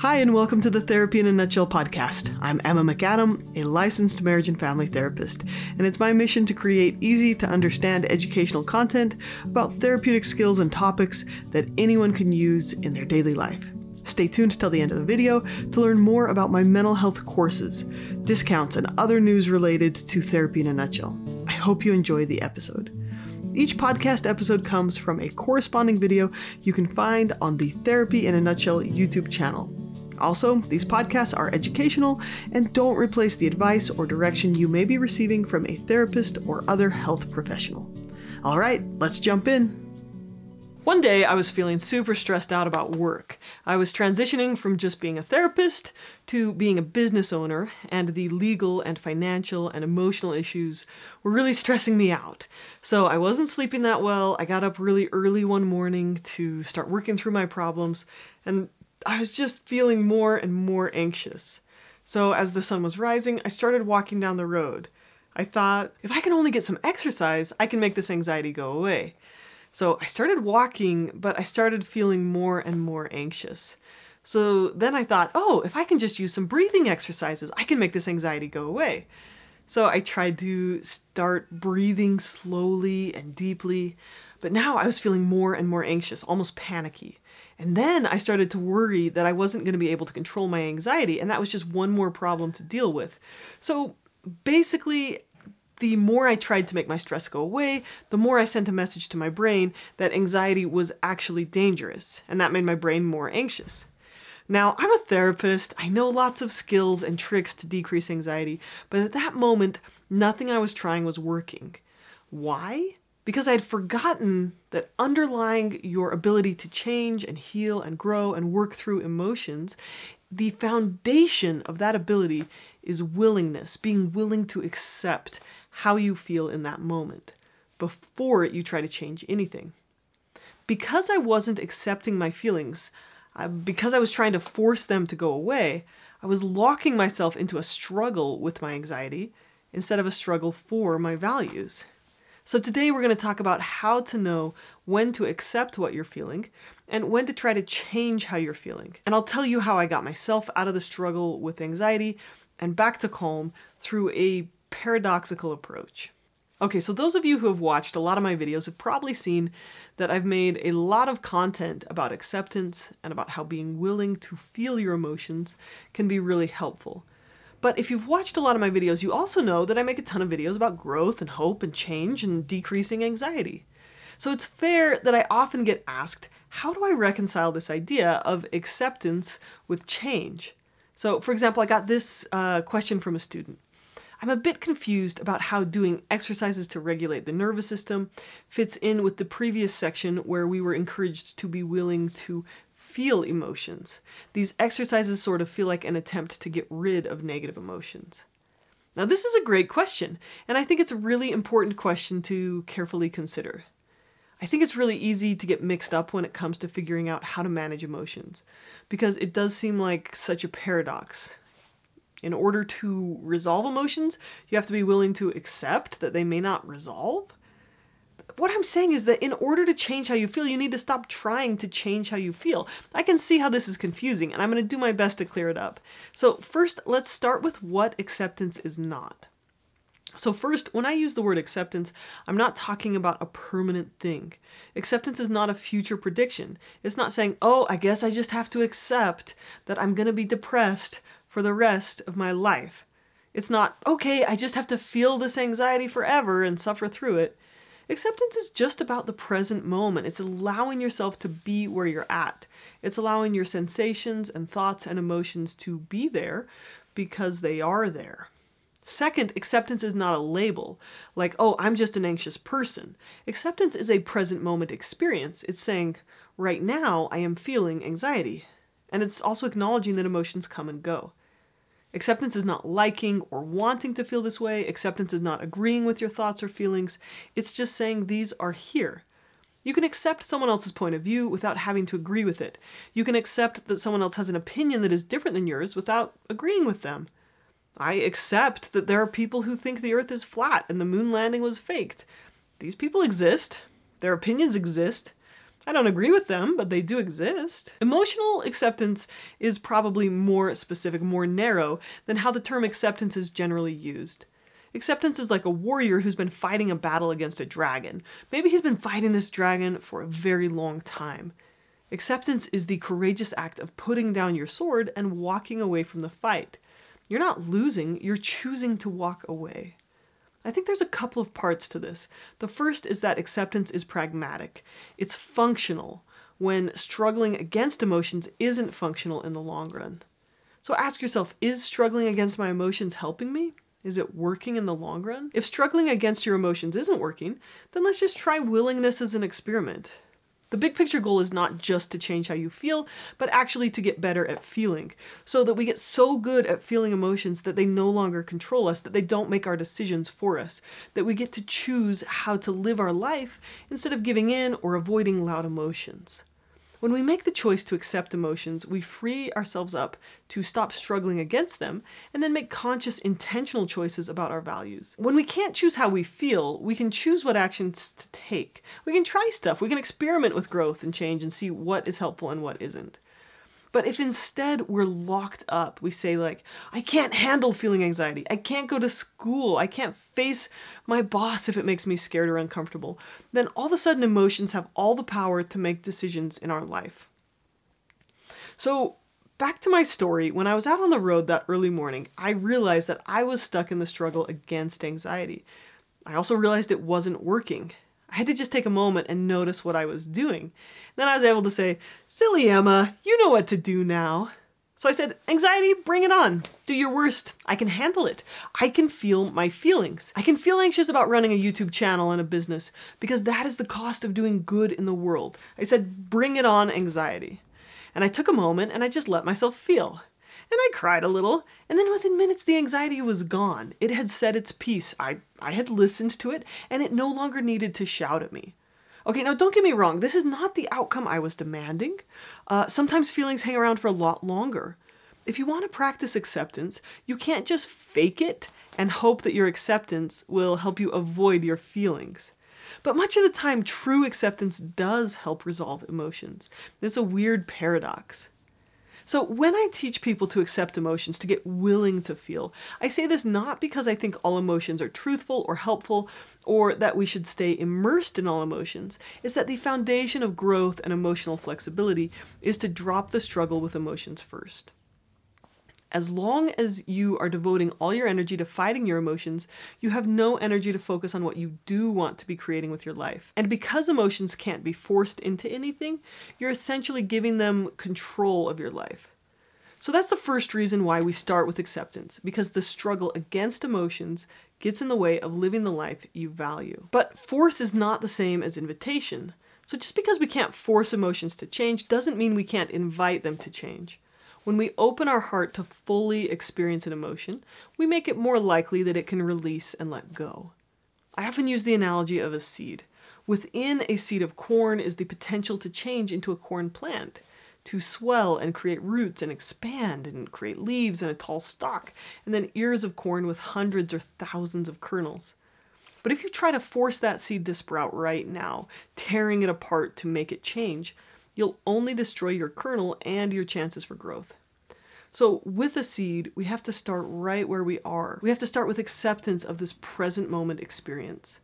Hi, and welcome to the Therapy in a Nutshell podcast. I'm Emma McAdam, a licensed marriage and family therapist, and it's my mission to create easy to understand educational content about therapeutic skills and topics that anyone can use in their daily life. Stay tuned till the end of the video to learn more about my mental health courses, discounts, and other news related to therapy in a nutshell. I hope you enjoy the episode. Each podcast episode comes from a corresponding video you can find on the Therapy in a Nutshell YouTube channel. Also, these podcasts are educational and don't replace the advice or direction you may be receiving from a therapist or other health professional. All right, let's jump in. One day, I was feeling super stressed out about work. I was transitioning from just being a therapist to being a business owner, and the legal and financial and emotional issues were really stressing me out. So I wasn't sleeping that well. I got up really early one morning to start working through my problems, and I was just feeling more and more anxious. So as the sun was rising, I started walking down the road. I thought, if I can only get some exercise, I can make this anxiety go away. So I started walking, but I started feeling more and more anxious. So then I thought, oh, if I can just use some breathing exercises, I can make this anxiety go away. So I tried to start breathing slowly and deeply, but now I was feeling more and more anxious, almost panicky. And then I started to worry that I wasn't going to be able to control my anxiety, and that was just one more problem to deal with. So basically, the more I tried to make my stress go away, the more I sent a message to my brain that anxiety was actually dangerous, and that made my brain more anxious. Now, I'm a therapist, I know lots of skills and tricks to decrease anxiety, but at that moment, nothing I was trying was working. Why? Because I'd forgotten that underlying your ability to change and heal and grow and work through emotions, the foundation of that ability is willingness, being willing to accept how you feel in that moment before you try to change anything. Because I wasn't accepting my feelings, because I was trying to force them to go away, I was locking myself into a struggle with my anxiety instead of a struggle for my values. So, today we're going to talk about how to know when to accept what you're feeling and when to try to change how you're feeling. And I'll tell you how I got myself out of the struggle with anxiety and back to calm through a paradoxical approach. Okay, so those of you who have watched a lot of my videos have probably seen that I've made a lot of content about acceptance and about how being willing to feel your emotions can be really helpful. But if you've watched a lot of my videos, you also know that I make a ton of videos about growth and hope and change and decreasing anxiety. So it's fair that I often get asked, how do I reconcile this idea of acceptance with change? So, for example, I got this uh, question from a student. I'm a bit confused about how doing exercises to regulate the nervous system fits in with the previous section where we were encouraged to be willing to feel emotions. These exercises sort of feel like an attempt to get rid of negative emotions. Now, this is a great question, and I think it's a really important question to carefully consider. I think it's really easy to get mixed up when it comes to figuring out how to manage emotions, because it does seem like such a paradox. In order to resolve emotions, you have to be willing to accept that they may not resolve, what I'm saying is that in order to change how you feel, you need to stop trying to change how you feel. I can see how this is confusing, and I'm going to do my best to clear it up. So, first, let's start with what acceptance is not. So, first, when I use the word acceptance, I'm not talking about a permanent thing. Acceptance is not a future prediction. It's not saying, oh, I guess I just have to accept that I'm going to be depressed for the rest of my life. It's not, okay, I just have to feel this anxiety forever and suffer through it. Acceptance is just about the present moment. It's allowing yourself to be where you're at. It's allowing your sensations and thoughts and emotions to be there because they are there. Second, acceptance is not a label, like, oh, I'm just an anxious person. Acceptance is a present moment experience. It's saying, right now, I am feeling anxiety. And it's also acknowledging that emotions come and go. Acceptance is not liking or wanting to feel this way. Acceptance is not agreeing with your thoughts or feelings. It's just saying these are here. You can accept someone else's point of view without having to agree with it. You can accept that someone else has an opinion that is different than yours without agreeing with them. I accept that there are people who think the earth is flat and the moon landing was faked. These people exist. Their opinions exist. I don't agree with them, but they do exist. Emotional acceptance is probably more specific, more narrow than how the term acceptance is generally used. Acceptance is like a warrior who's been fighting a battle against a dragon. Maybe he's been fighting this dragon for a very long time. Acceptance is the courageous act of putting down your sword and walking away from the fight. You're not losing, you're choosing to walk away. I think there's a couple of parts to this. The first is that acceptance is pragmatic, it's functional when struggling against emotions isn't functional in the long run. So ask yourself is struggling against my emotions helping me? Is it working in the long run? If struggling against your emotions isn't working, then let's just try willingness as an experiment. The big picture goal is not just to change how you feel, but actually to get better at feeling, so that we get so good at feeling emotions that they no longer control us, that they don't make our decisions for us, that we get to choose how to live our life instead of giving in or avoiding loud emotions. When we make the choice to accept emotions, we free ourselves up to stop struggling against them and then make conscious, intentional choices about our values. When we can't choose how we feel, we can choose what actions to take. We can try stuff, we can experiment with growth and change and see what is helpful and what isn't. But if instead we're locked up, we say, like, I can't handle feeling anxiety. I can't go to school. I can't face my boss if it makes me scared or uncomfortable, then all of a sudden emotions have all the power to make decisions in our life. So, back to my story, when I was out on the road that early morning, I realized that I was stuck in the struggle against anxiety. I also realized it wasn't working. I had to just take a moment and notice what I was doing. Then I was able to say, Silly Emma, you know what to do now. So I said, Anxiety, bring it on. Do your worst. I can handle it. I can feel my feelings. I can feel anxious about running a YouTube channel and a business because that is the cost of doing good in the world. I said, Bring it on, anxiety. And I took a moment and I just let myself feel I cried a little, and then within minutes the anxiety was gone. It had said its piece. I, I had listened to it, and it no longer needed to shout at me. Okay, now don't get me wrong, this is not the outcome I was demanding. Uh, sometimes feelings hang around for a lot longer. If you want to practice acceptance, you can't just fake it and hope that your acceptance will help you avoid your feelings. But much of the time, true acceptance does help resolve emotions. It's a weird paradox. So, when I teach people to accept emotions, to get willing to feel, I say this not because I think all emotions are truthful or helpful or that we should stay immersed in all emotions. It's that the foundation of growth and emotional flexibility is to drop the struggle with emotions first. As long as you are devoting all your energy to fighting your emotions, you have no energy to focus on what you do want to be creating with your life. And because emotions can't be forced into anything, you're essentially giving them control of your life. So that's the first reason why we start with acceptance, because the struggle against emotions gets in the way of living the life you value. But force is not the same as invitation. So just because we can't force emotions to change doesn't mean we can't invite them to change. When we open our heart to fully experience an emotion, we make it more likely that it can release and let go. I often use the analogy of a seed. Within a seed of corn is the potential to change into a corn plant, to swell and create roots and expand and create leaves and a tall stalk, and then ears of corn with hundreds or thousands of kernels. But if you try to force that seed to sprout right now, tearing it apart to make it change, you'll only destroy your kernel and your chances for growth. So, with a seed, we have to start right where we are. We have to start with acceptance of this present moment experience.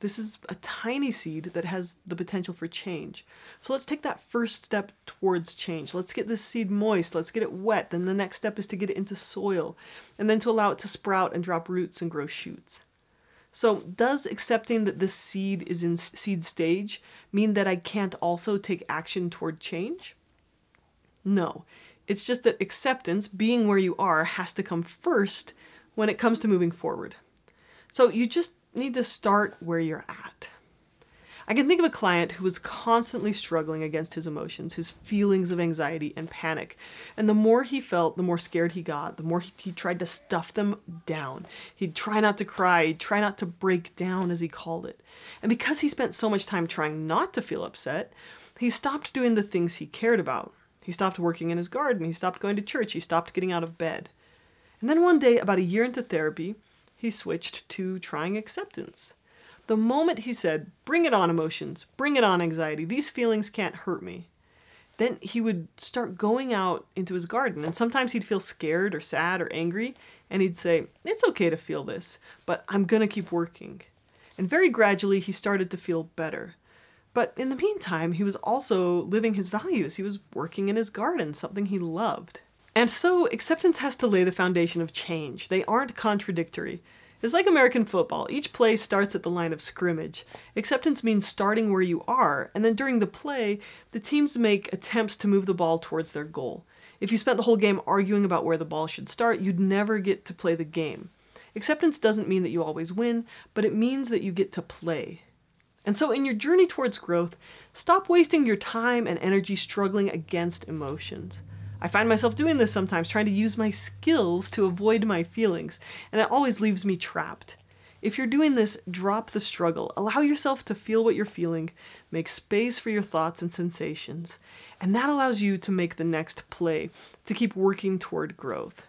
This is a tiny seed that has the potential for change. So let's take that first step towards change. Let's get this seed moist. Let's get it wet. Then the next step is to get it into soil and then to allow it to sprout and drop roots and grow shoots. So, does accepting that this seed is in seed stage mean that I can't also take action toward change? No. It's just that acceptance, being where you are, has to come first when it comes to moving forward. So, you just need to start where you're at. I can think of a client who was constantly struggling against his emotions, his feelings of anxiety and panic. And the more he felt, the more scared he got, the more he, he, tried to stuff them down. He'd try not to cry, he'd try not to break down, as he called it. And because he spent so much time trying not to feel upset, he stopped doing the things he cared about. He stopped working in his garden, he stopped going to church, he stopped getting out of bed. And then one day, about a year into therapy, he switched to trying acceptance. The moment he said, Bring it on, emotions, bring it on, anxiety, these feelings can't hurt me, then he would start going out into his garden. And sometimes he'd feel scared or sad or angry, and he'd say, It's okay to feel this, but I'm gonna keep working. And very gradually, he started to feel better. But in the meantime, he was also living his values. He was working in his garden, something he loved. And so, acceptance has to lay the foundation of change. They aren't contradictory. It's like American football. Each play starts at the line of scrimmage. Acceptance means starting where you are, and then during the play, the teams make attempts to move the ball towards their goal. If you spent the whole game arguing about where the ball should start, you'd never get to play the game. Acceptance doesn't mean that you always win, but it means that you get to play. And so, in your journey towards growth, stop wasting your time and energy struggling against emotions. I find myself doing this sometimes, trying to use my skills to avoid my feelings, and it always leaves me trapped. If you're doing this, drop the struggle. Allow yourself to feel what you're feeling, make space for your thoughts and sensations, and that allows you to make the next play, to keep working toward growth.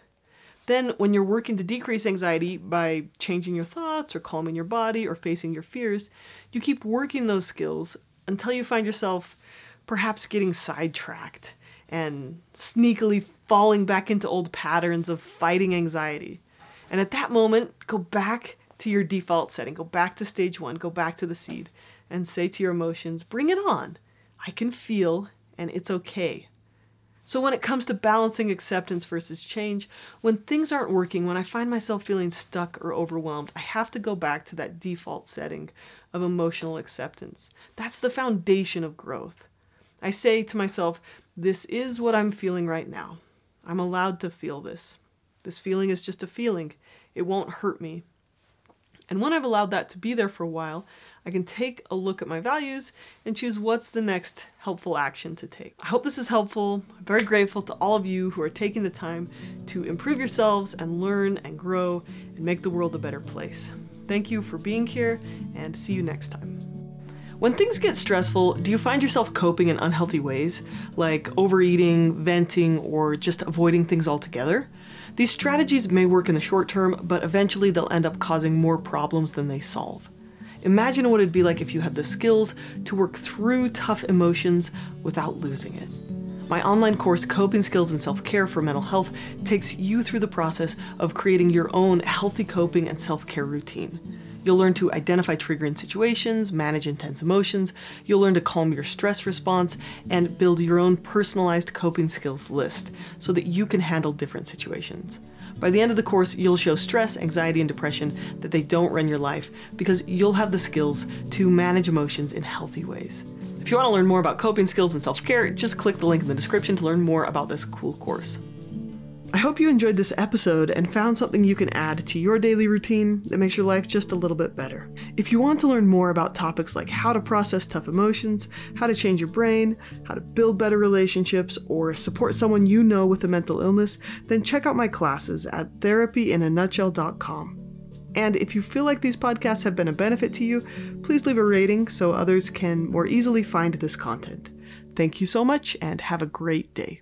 Then, when you're working to decrease anxiety by changing your thoughts or calming your body or facing your fears, you keep working those skills until you find yourself perhaps getting sidetracked and sneakily falling back into old patterns of fighting anxiety. And at that moment, go back to your default setting, go back to stage one, go back to the seed, and say to your emotions, bring it on. I can feel, and it's okay. So, when it comes to balancing acceptance versus change, when things aren't working, when I find myself feeling stuck or overwhelmed, I have to go back to that default setting of emotional acceptance. That's the foundation of growth. I say to myself, This is what I'm feeling right now. I'm allowed to feel this. This feeling is just a feeling, it won't hurt me. And when I've allowed that to be there for a while, I can take a look at my values and choose what's the next helpful action to take. I hope this is helpful. I'm very grateful to all of you who are taking the time to improve yourselves and learn and grow and make the world a better place. Thank you for being here and see you next time. When things get stressful, do you find yourself coping in unhealthy ways, like overeating, venting, or just avoiding things altogether? These strategies may work in the short term, but eventually they'll end up causing more problems than they solve. Imagine what it'd be like if you had the skills to work through tough emotions without losing it. My online course, Coping Skills and Self Care for Mental Health, takes you through the process of creating your own healthy coping and self care routine. You'll learn to identify triggering situations, manage intense emotions, you'll learn to calm your stress response, and build your own personalized coping skills list so that you can handle different situations. By the end of the course, you'll show stress, anxiety, and depression that they don't run your life because you'll have the skills to manage emotions in healthy ways. If you want to learn more about coping skills and self care, just click the link in the description to learn more about this cool course. I hope you enjoyed this episode and found something you can add to your daily routine that makes your life just a little bit better. If you want to learn more about topics like how to process tough emotions, how to change your brain, how to build better relationships, or support someone you know with a mental illness, then check out my classes at therapyinanutshell.com. And if you feel like these podcasts have been a benefit to you, please leave a rating so others can more easily find this content. Thank you so much and have a great day.